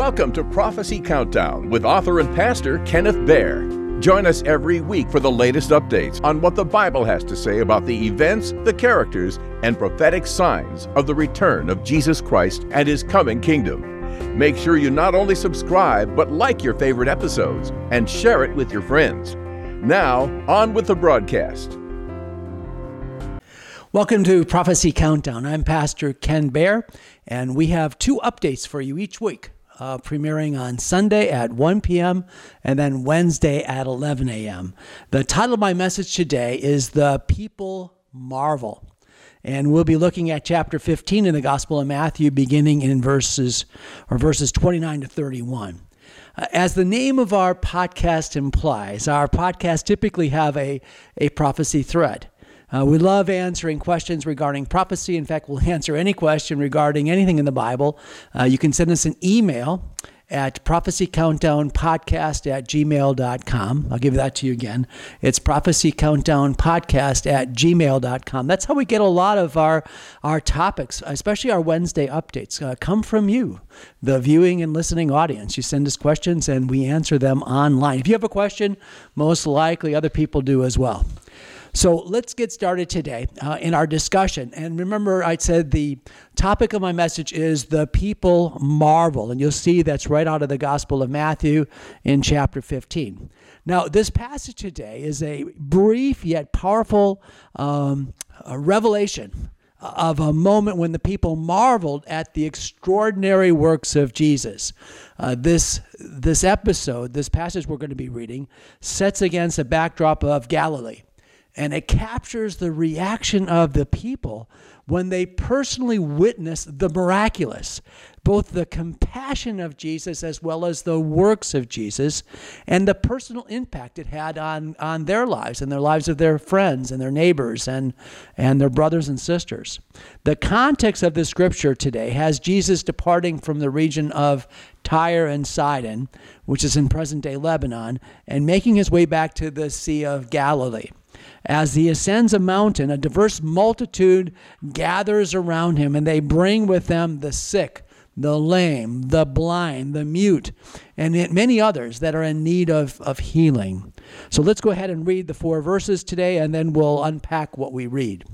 Welcome to Prophecy Countdown with author and pastor Kenneth Baer. Join us every week for the latest updates on what the Bible has to say about the events, the characters, and prophetic signs of the return of Jesus Christ and his coming kingdom. Make sure you not only subscribe, but like your favorite episodes and share it with your friends. Now, on with the broadcast. Welcome to Prophecy Countdown. I'm Pastor Ken Baer, and we have two updates for you each week uh, premiering on Sunday at 1 p.m. and then Wednesday at 11 a.m. The title of my message today is The People Marvel. And we'll be looking at chapter 15 in the Gospel of Matthew, beginning in verses or verses 29 to 31. Uh, as the name of our podcast implies, our podcasts typically have a, a prophecy thread. Uh, we love answering questions regarding prophecy. In fact, we'll answer any question regarding anything in the Bible. Uh, you can send us an email at prophecycountdownpodcast at gmail.com. I'll give that to you again. It's prophecycountdownpodcast at gmail.com. That's how we get a lot of our, our topics, especially our Wednesday updates, uh, come from you, the viewing and listening audience. You send us questions and we answer them online. If you have a question, most likely other people do as well. So let's get started today uh, in our discussion. And remember, I said the topic of my message is the people marvel. And you'll see that's right out of the Gospel of Matthew in chapter 15. Now, this passage today is a brief yet powerful um, revelation of a moment when the people marveled at the extraordinary works of Jesus. Uh, this this episode, this passage we're going to be reading, sets against a backdrop of Galilee and it captures the reaction of the people when they personally witness the miraculous, both the compassion of Jesus as well as the works of Jesus, and the personal impact it had on, on their lives and their lives of their friends and their neighbors and, and their brothers and sisters. The context of the scripture today has Jesus departing from the region of Tyre and Sidon, which is in present day Lebanon, and making his way back to the Sea of Galilee. As he ascends a mountain, a diverse multitude gathers around him, and they bring with them the sick, the lame, the blind, the mute, and many others that are in need of, of healing. So let's go ahead and read the four verses today, and then we'll unpack what we read.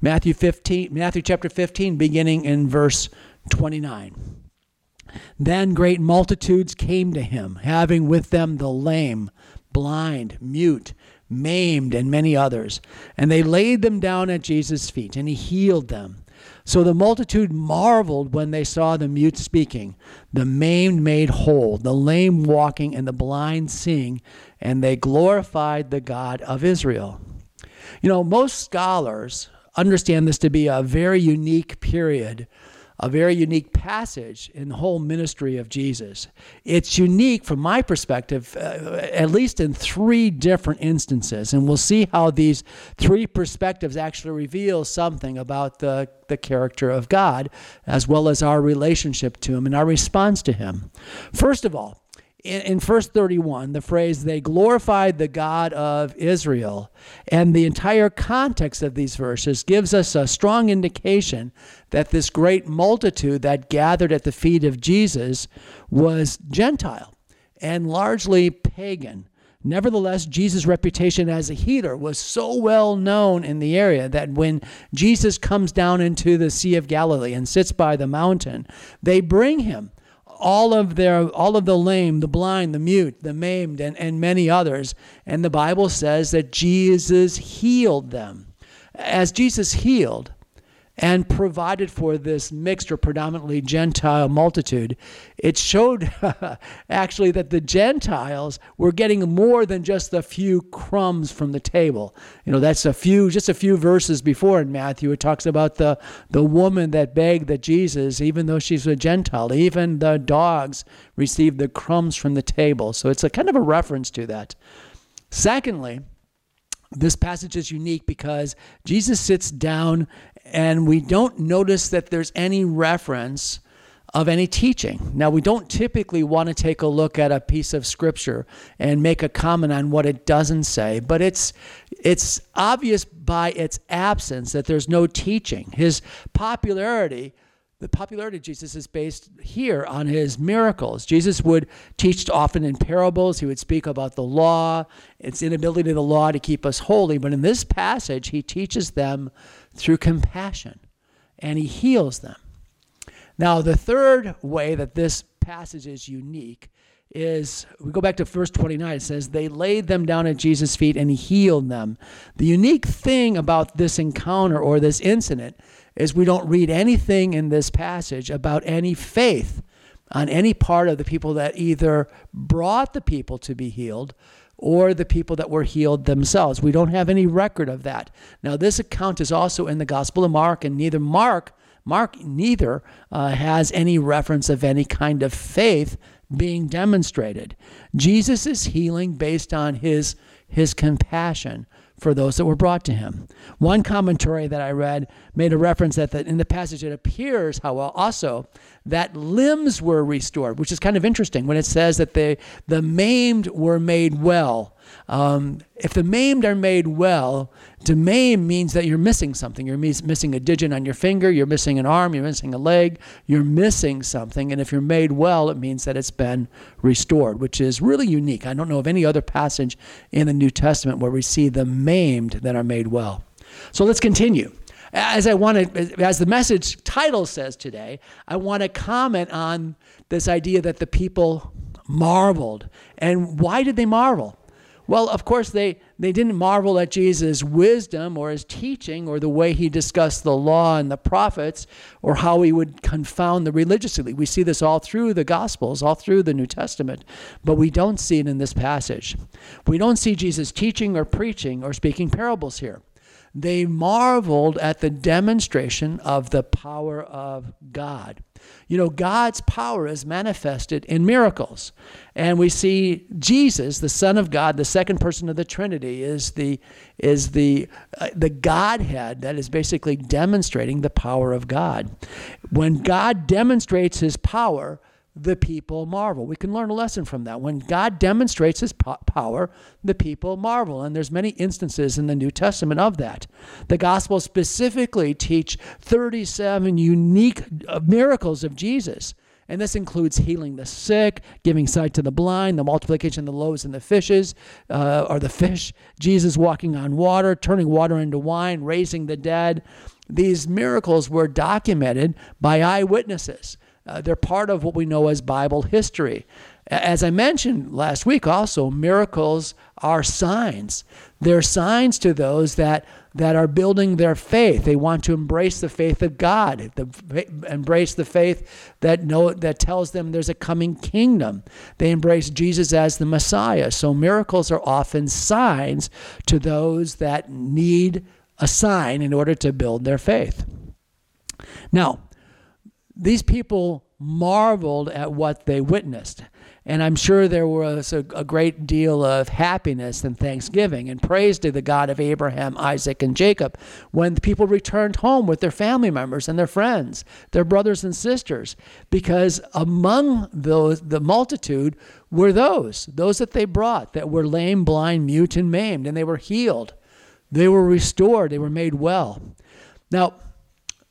Matthew 15, Matthew chapter 15, beginning in verse 29. Then great multitudes came to him, having with them the lame, blind, mute, maimed, and many others. And they laid them down at Jesus' feet, and he healed them. So the multitude marveled when they saw the mute speaking, the maimed made whole, the lame walking, and the blind seeing, and they glorified the God of Israel. You know, most scholars understand this to be a very unique period a very unique passage in the whole ministry of Jesus. It's unique from my perspective, uh, at least in three different instances. And we'll see how these three perspectives actually reveal something about the, the character of God, as well as our relationship to Him and our response to Him. First of all, in, in verse 31, the phrase, they glorified the God of Israel, and the entire context of these verses gives us a strong indication that this great multitude that gathered at the feet of Jesus was Gentile and largely pagan. Nevertheless, Jesus' reputation as a healer was so well known in the area that when Jesus comes down into the Sea of Galilee and sits by the mountain, they bring him all of their all of the lame, the blind, the mute, the maimed, and, and many others. And the Bible says that Jesus healed them. As Jesus healed, and provided for this mixed or predominantly Gentile multitude, it showed actually that the Gentiles were getting more than just a few crumbs from the table. You know, that's a few, just a few verses before in Matthew, it talks about the, the woman that begged that Jesus, even though she's a Gentile, even the dogs received the crumbs from the table. So it's a kind of a reference to that. Secondly, this passage is unique because Jesus sits down and we don't notice that there's any reference of any teaching. Now, we don't typically want to take a look at a piece of scripture and make a comment on what it doesn't say, but it's it's obvious by its absence that there's no teaching. His popularity the popularity of Jesus is based here on his miracles. Jesus would teach often in parables. He would speak about the law, its inability of the law to keep us holy. But in this passage, he teaches them through compassion and he heals them. Now, the third way that this passage is unique is we go back to verse 29 it says they laid them down at jesus feet and he healed them the unique thing about this encounter or this incident is we don't read anything in this passage about any faith on any part of the people that either brought the people to be healed or the people that were healed themselves. We don't have any record of that. Now, this account is also in the Gospel of Mark, and neither Mark, Mark neither uh, has any reference of any kind of faith being demonstrated. Jesus is healing based on his his compassion for those that were brought to him. One commentary that I read made a reference that, that in the passage it appears how well also that limbs were restored, which is kind of interesting when it says that the, the maimed were made well. Um, if the maimed are made well, to maim means that you're missing something. You're missing a digit on your finger, you're missing an arm, you're missing a leg, you're missing something. And if you're made well, it means that it's been restored, which is really unique. I don't know of any other passage in the New Testament where we see the maimed that are made well. So let's continue as I want to, as the message title says today, I want to comment on this idea that the people marveled. And why did they marvel? Well, of course, they, they didn't marvel at Jesus' wisdom or his teaching or the way he discussed the law and the prophets or how he would confound the religious elite. We see this all through the Gospels, all through the New Testament, but we don't see it in this passage. We don't see Jesus teaching or preaching or speaking parables here they marveled at the demonstration of the power of God. You know, God's power is manifested in miracles. And we see Jesus, the Son of God, the second person of the Trinity, is the, is the, uh, the Godhead that is basically demonstrating the power of God. When God demonstrates his power, the people marvel. We can learn a lesson from that. When God demonstrates his power, the people marvel. And there's many instances in the New Testament of that. The Gospels specifically teach 37 unique uh, miracles of Jesus. And this includes healing the sick, giving sight to the blind, the multiplication of the loaves and the fishes, uh, or the fish, Jesus walking on water, turning water into wine, raising the dead. These miracles were documented by eyewitnesses. Uh, they're part of what we know as Bible history. As I mentioned last week, also, miracles are signs. They're signs to those that, that are building their faith. They want to embrace the faith of God, the, embrace the faith that, know, that tells them there's a coming kingdom. They embrace Jesus as the Messiah. So, miracles are often signs to those that need a sign in order to build their faith. Now, these people marveled at what they witnessed. And I'm sure there was a, a, great deal of happiness and thanksgiving and praise to the God of Abraham, Isaac, and Jacob when the people returned home with their family members and their friends, their brothers and sisters, because among those, the multitude were those, those that they brought that were lame, blind, mute, and maimed, and they were healed. They were restored, they were made well. Now,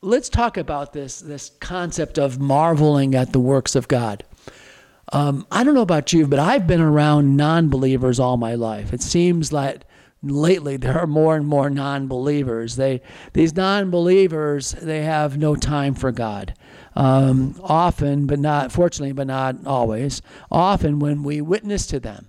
let's talk about this this concept of marveling at the works of God. Um, I don't know about you, but I've been around non-believers all my life. It seems like lately there are more and more non-believers. They these non-believers they have no time for God. Um, often, but not fortunately, but not always. Often, when we witness to them,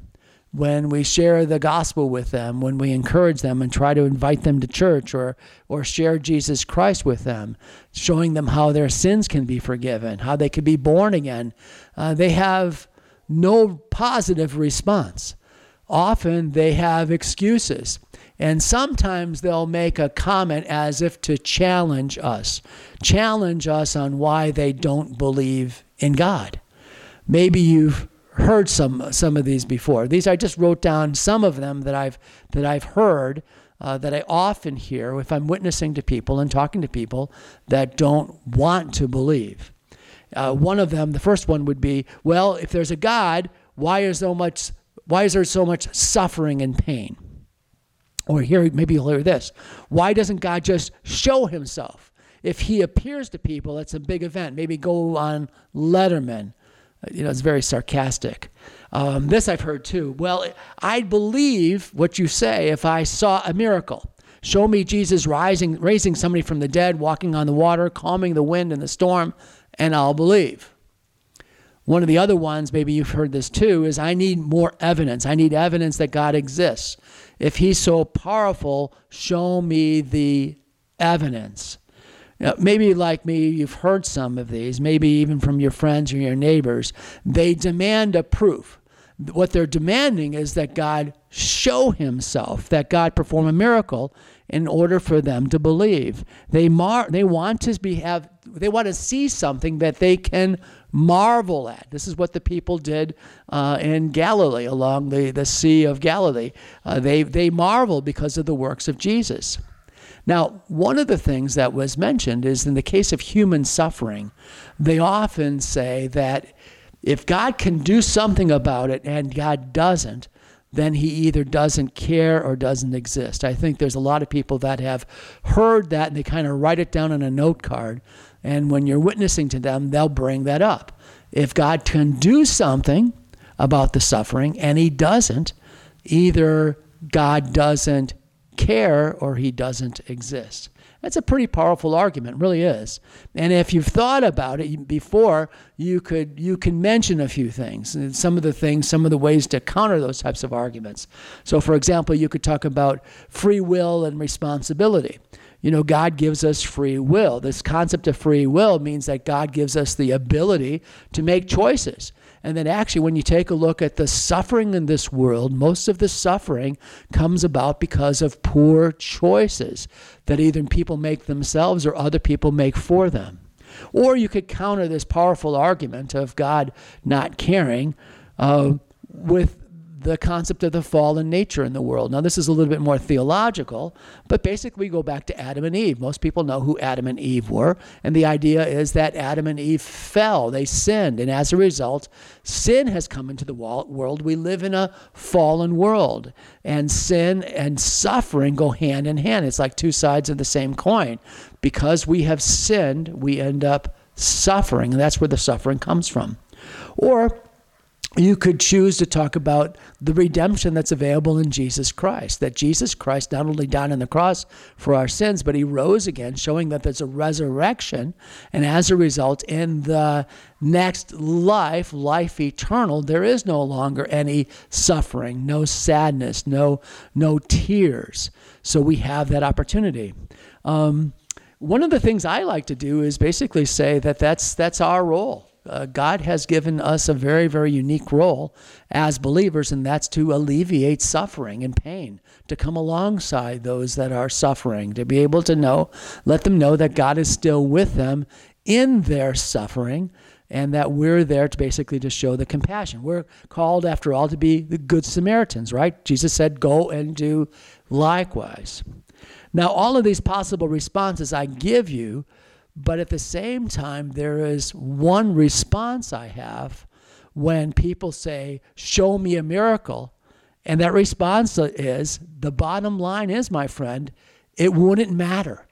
when we share the gospel with them, when we encourage them and try to invite them to church or, or share Jesus Christ with them, showing them how their sins can be forgiven, how they can be born again, uh, they have no positive response. Often they have excuses. And sometimes they'll make a comment as if to challenge us, challenge us on why they don't believe in God. Maybe you've heard some some of these before. These I just wrote down some of them that I've that I've heard uh, that I often hear if I'm witnessing to people and talking to people that don't want to believe. Uh, one of them, the first one would be, well, if there's a God, why is so much why is there so much suffering and pain? Or here, maybe you'll hear this: Why doesn't God just show Himself? if he appears to people, it's a big event. Maybe go on Letterman. You know, it's very sarcastic. Um, this I've heard too. Well, I'd believe what you say if I saw a miracle. Show me Jesus rising, raising somebody from the dead, walking on the water, calming the wind and the storm, and I'll believe. One of the other ones, maybe you've heard this too, is I need more evidence. I need evidence that God exists. If He's so powerful, show me the evidence. Now, maybe like me, you've heard some of these, maybe even from your friends or your neighbors. They demand a proof. What they're demanding is that God show Himself, that God perform a miracle in order for them to believe. They mar- they want to be have they want to see something that they can marvel at. This is what the people did uh, in Galilee, along the, the Sea of Galilee. Uh, they, they marveled because of the works of Jesus. Now, one of the things that was mentioned is in the case of human suffering, they often say that if God can do something about it and God doesn't, then he either doesn't care or doesn't exist. I think there's a lot of people that have heard that and they kind of write it down on a note card. And when you're witnessing to them, they'll bring that up. If God can do something about the suffering and he doesn't, either God doesn't care or he doesn't exist. That's a pretty powerful argument, really is. And if you've thought about it before, you could you can mention a few things, and some of the things, some of the ways to counter those types of arguments. So, for example, you could talk about free will and responsibility. You know, God gives us free will. This concept of free will means that God gives us the ability to make choices. And then, actually, when you take a look at the suffering in this world, most of the suffering comes about because of poor choices that either people make themselves or other people make for them. Or you could counter this powerful argument of God not caring uh, with the concept of the fallen nature in the world. Now, this is a little bit more theological, but basically we go back to Adam and Eve. Most people know who Adam and Eve were, and the idea is that Adam and Eve fell, they sinned, and as a result, sin has come into the world. We live in a fallen world, and sin and suffering go hand in hand. It's like two sides of the same coin. Because we have sinned, we end up suffering, and that's where the suffering comes from. Or you could choose to talk about the redemption that's available in Jesus Christ. That Jesus Christ not only died on the cross for our sins, but he rose again, showing that there's a resurrection. And as a result, in the next life, life eternal, there is no longer any suffering, no sadness, no, no tears. So we have that opportunity. Um, one of the things I like to do is basically say that that's, that's our role uh, God has given us a very, very unique role as believers, and that's to alleviate suffering and pain, to come alongside those that are suffering, to be able to know, let them know that God is still with them in their suffering, and that we're there to basically to show the compassion. We're called, after all, to be the good Samaritans, right? Jesus said, Go and do likewise. Now, all of these possible responses I give you but at the same time, there is one response I have when people say, Show me a miracle. And that response is the bottom line is, my friend, it wouldn't matter.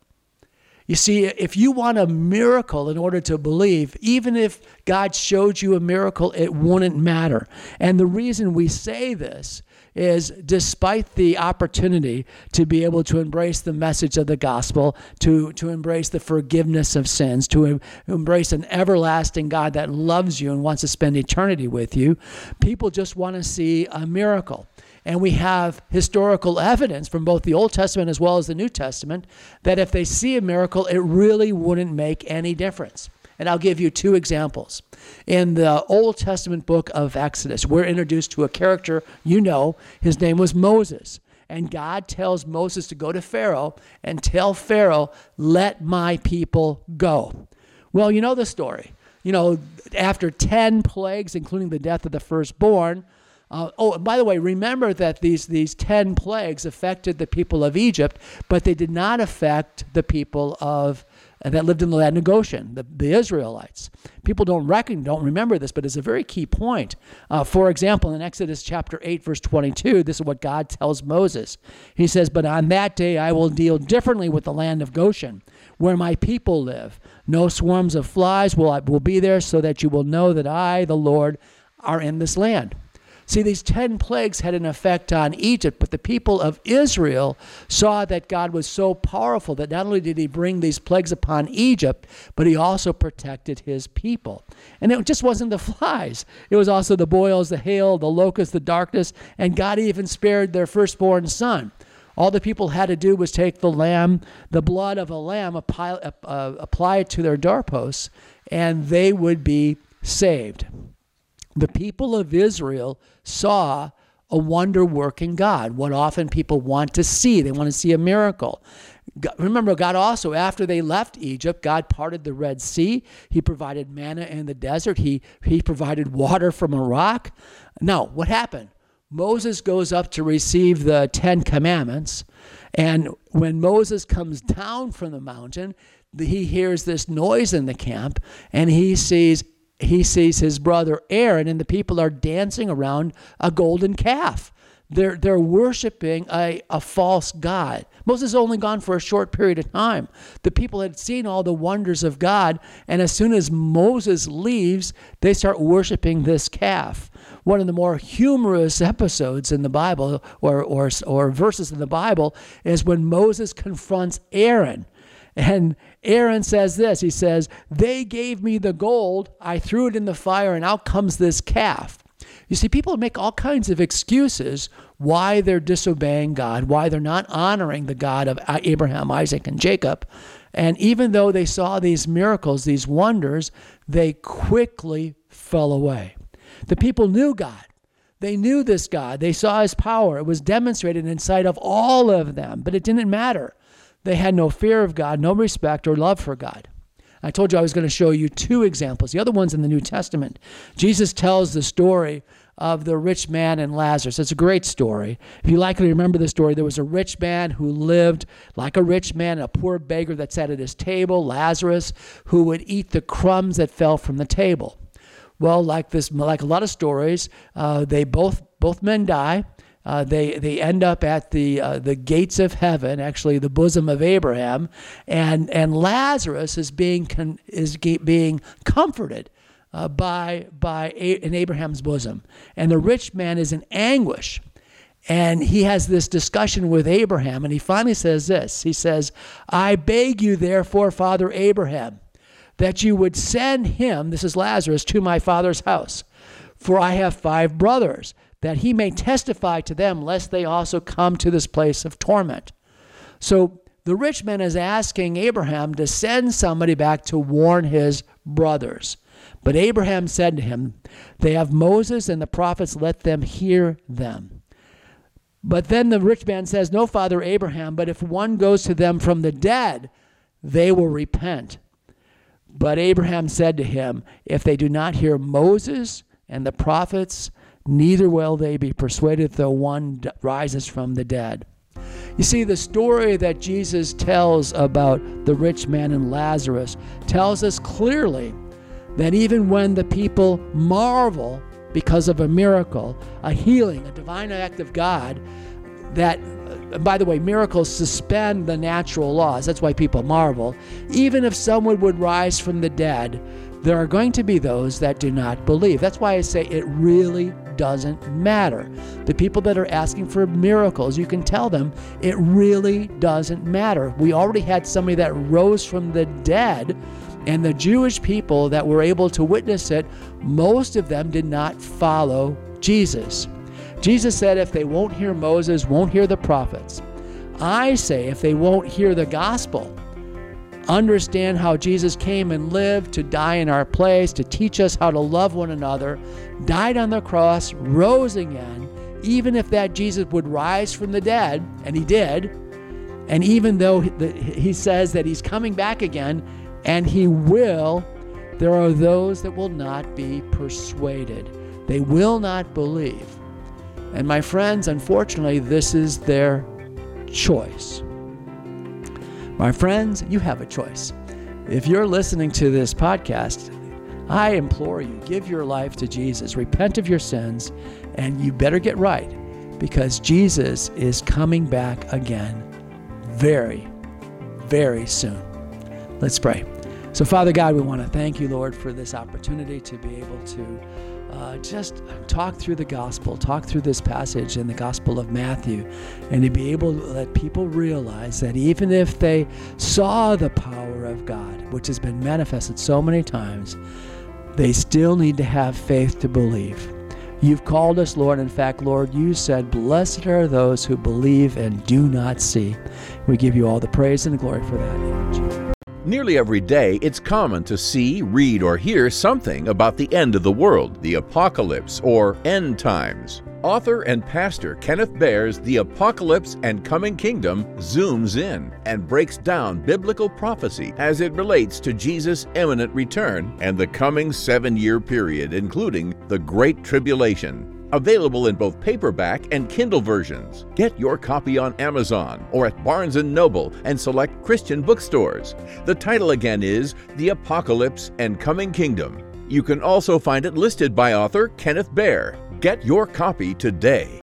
You see, if you want a miracle in order to believe, even if God showed you a miracle, it wouldn't matter. And the reason we say this is despite the opportunity to be able to embrace the message of the gospel, to, to embrace the forgiveness of sins, to embrace an everlasting God that loves you and wants to spend eternity with you, people just want to see a miracle. And we have historical evidence from both the Old Testament as well as the New Testament that if they see a miracle, it really wouldn't make any difference. And I'll give you two examples. In the Old Testament book of Exodus, we're introduced to a character you know. His name was Moses. And God tells Moses to go to Pharaoh and tell Pharaoh, let my people go. Well, you know the story. You know, after 10 plagues, including the death of the firstborn, uh, oh, by the way, remember that these, these 10 plagues affected the people of Egypt, but they did not affect the people of that lived in the land of Goshen, the, the Israelites. People don't reckon, don't remember this, but it's a very key point. Uh, for example, in Exodus chapter 8, verse 22, this is what God tells Moses. He says, But on that day I will deal differently with the land of Goshen, where my people live. No swarms of flies will, will be there, so that you will know that I, the Lord, are in this land. See, these 10 plagues had an effect on Egypt, but the people of Israel saw that God was so powerful that not only did he bring these plagues upon Egypt, but he also protected his people. And it just wasn't the flies, it was also the boils, the hail, the locusts, the darkness, and God even spared their firstborn son. All the people had to do was take the lamb, the blood of a lamb, apply, uh, apply it to their doorposts, and they would be saved the people of Israel saw a wonder working God, what often people want to see. They want to see a miracle. Remember, God also, after they left Egypt, God parted the Red Sea. He provided manna in the desert. He, he provided water from a rock. Now, what happened? Moses goes up to receive the Ten Commandments. And when Moses comes down from the mountain, he hears this noise in the camp and he sees he sees his brother Aaron, and the people are dancing around a golden calf. They're, they're worshiping a, a false God. Moses is only gone for a short period of time. The people had seen all the wonders of God, and as soon as Moses leaves, they start worshiping this calf. One of the more humorous episodes in the Bible, or, or, or verses in the Bible, is when Moses confronts Aaron and Aaron says this He says, They gave me the gold, I threw it in the fire, and out comes this calf. You see, people make all kinds of excuses why they're disobeying God, why they're not honoring the God of Abraham, Isaac, and Jacob. And even though they saw these miracles, these wonders, they quickly fell away. The people knew God. They knew this God. They saw his power. It was demonstrated in sight of all of them, but it didn't matter. They had no fear of God, no respect or love for God. I told you I was going to show you two examples. The other one's in the New Testament. Jesus tells the story of the rich man and Lazarus. It's a great story. If you likely remember the story, there was a rich man who lived like a rich man, a poor beggar that sat at his table, Lazarus, who would eat the crumbs that fell from the table. Well, like this, like a lot of stories, uh, they both both men die. Uh, they they end up at the uh, the gates of heaven, actually the bosom of Abraham, and and Lazarus is being con- is being comforted uh, by by a- in Abraham's bosom, and the rich man is in anguish, and he has this discussion with Abraham, and he finally says this. He says, "I beg you, therefore, Father Abraham, that you would send him, this is Lazarus, to my father's house, for I have five brothers." That he may testify to them, lest they also come to this place of torment. So the rich man is asking Abraham to send somebody back to warn his brothers. But Abraham said to him, They have Moses and the prophets, let them hear them. But then the rich man says, No, Father Abraham, but if one goes to them from the dead, they will repent. But Abraham said to him, If they do not hear Moses and the prophets, neither will they be persuaded though one rises from the dead. You see, the story that Jesus tells about the rich man and Lazarus tells us clearly that even when the people marvel because of a miracle, a healing, a divine act of God, that, uh, by the way, miracles suspend the natural laws. That's why people marvel. Even if someone would rise from the dead, there are going to be those that do not believe. That's why I say it really doesn't matter. The people that are asking for miracles, you can tell them it really doesn't matter. We already had somebody that rose from the dead, and the Jewish people that were able to witness it, most of them did not follow Jesus. Jesus said, if they won't hear Moses, won't hear the prophets. I say, if they won't hear the gospel, understand how Jesus came and lived to die in our place, to teach us how to love one another, died on the cross, rose again, even if that Jesus would rise from the dead, and he did, and even though he says that he's coming back again, and he will, there are those that will not be persuaded. They will not believe. And my friends, unfortunately, this is their choice. My friends, you have a choice. if you're listening to this podcast, I implore you, give your life to Jesus, repent of your sins, and you better get right because Jesus is coming back again very, very soon. Let's pray. So, Father God, we want to thank you, Lord, for this opportunity to be able to uh, just talk through the gospel, talk through this passage in the Gospel of Matthew, and to be able to let people realize that even if they saw the power of God, which has been manifested so many times, they still need to have faith to believe. You've called us, Lord. In fact, Lord, you said, Blessed are those who believe and do not see. We give you all the praise and the glory for that. Nearly every day, it's common to see, read, or hear something about the end of the world, the apocalypse, or end times. Author and pastor Kenneth Baer's The Apocalypse and Coming Kingdom zooms in and breaks down biblical prophecy as it relates to Jesus' imminent return and the coming seven year period, including the Great Tribulation. Available in both paperback and Kindle versions. Get your copy on Amazon or at Barnes & Noble and select Christian bookstores. The title again is The Apocalypse and Coming Kingdom. You can also find it listed by author Kenneth Baer. Get your copy today.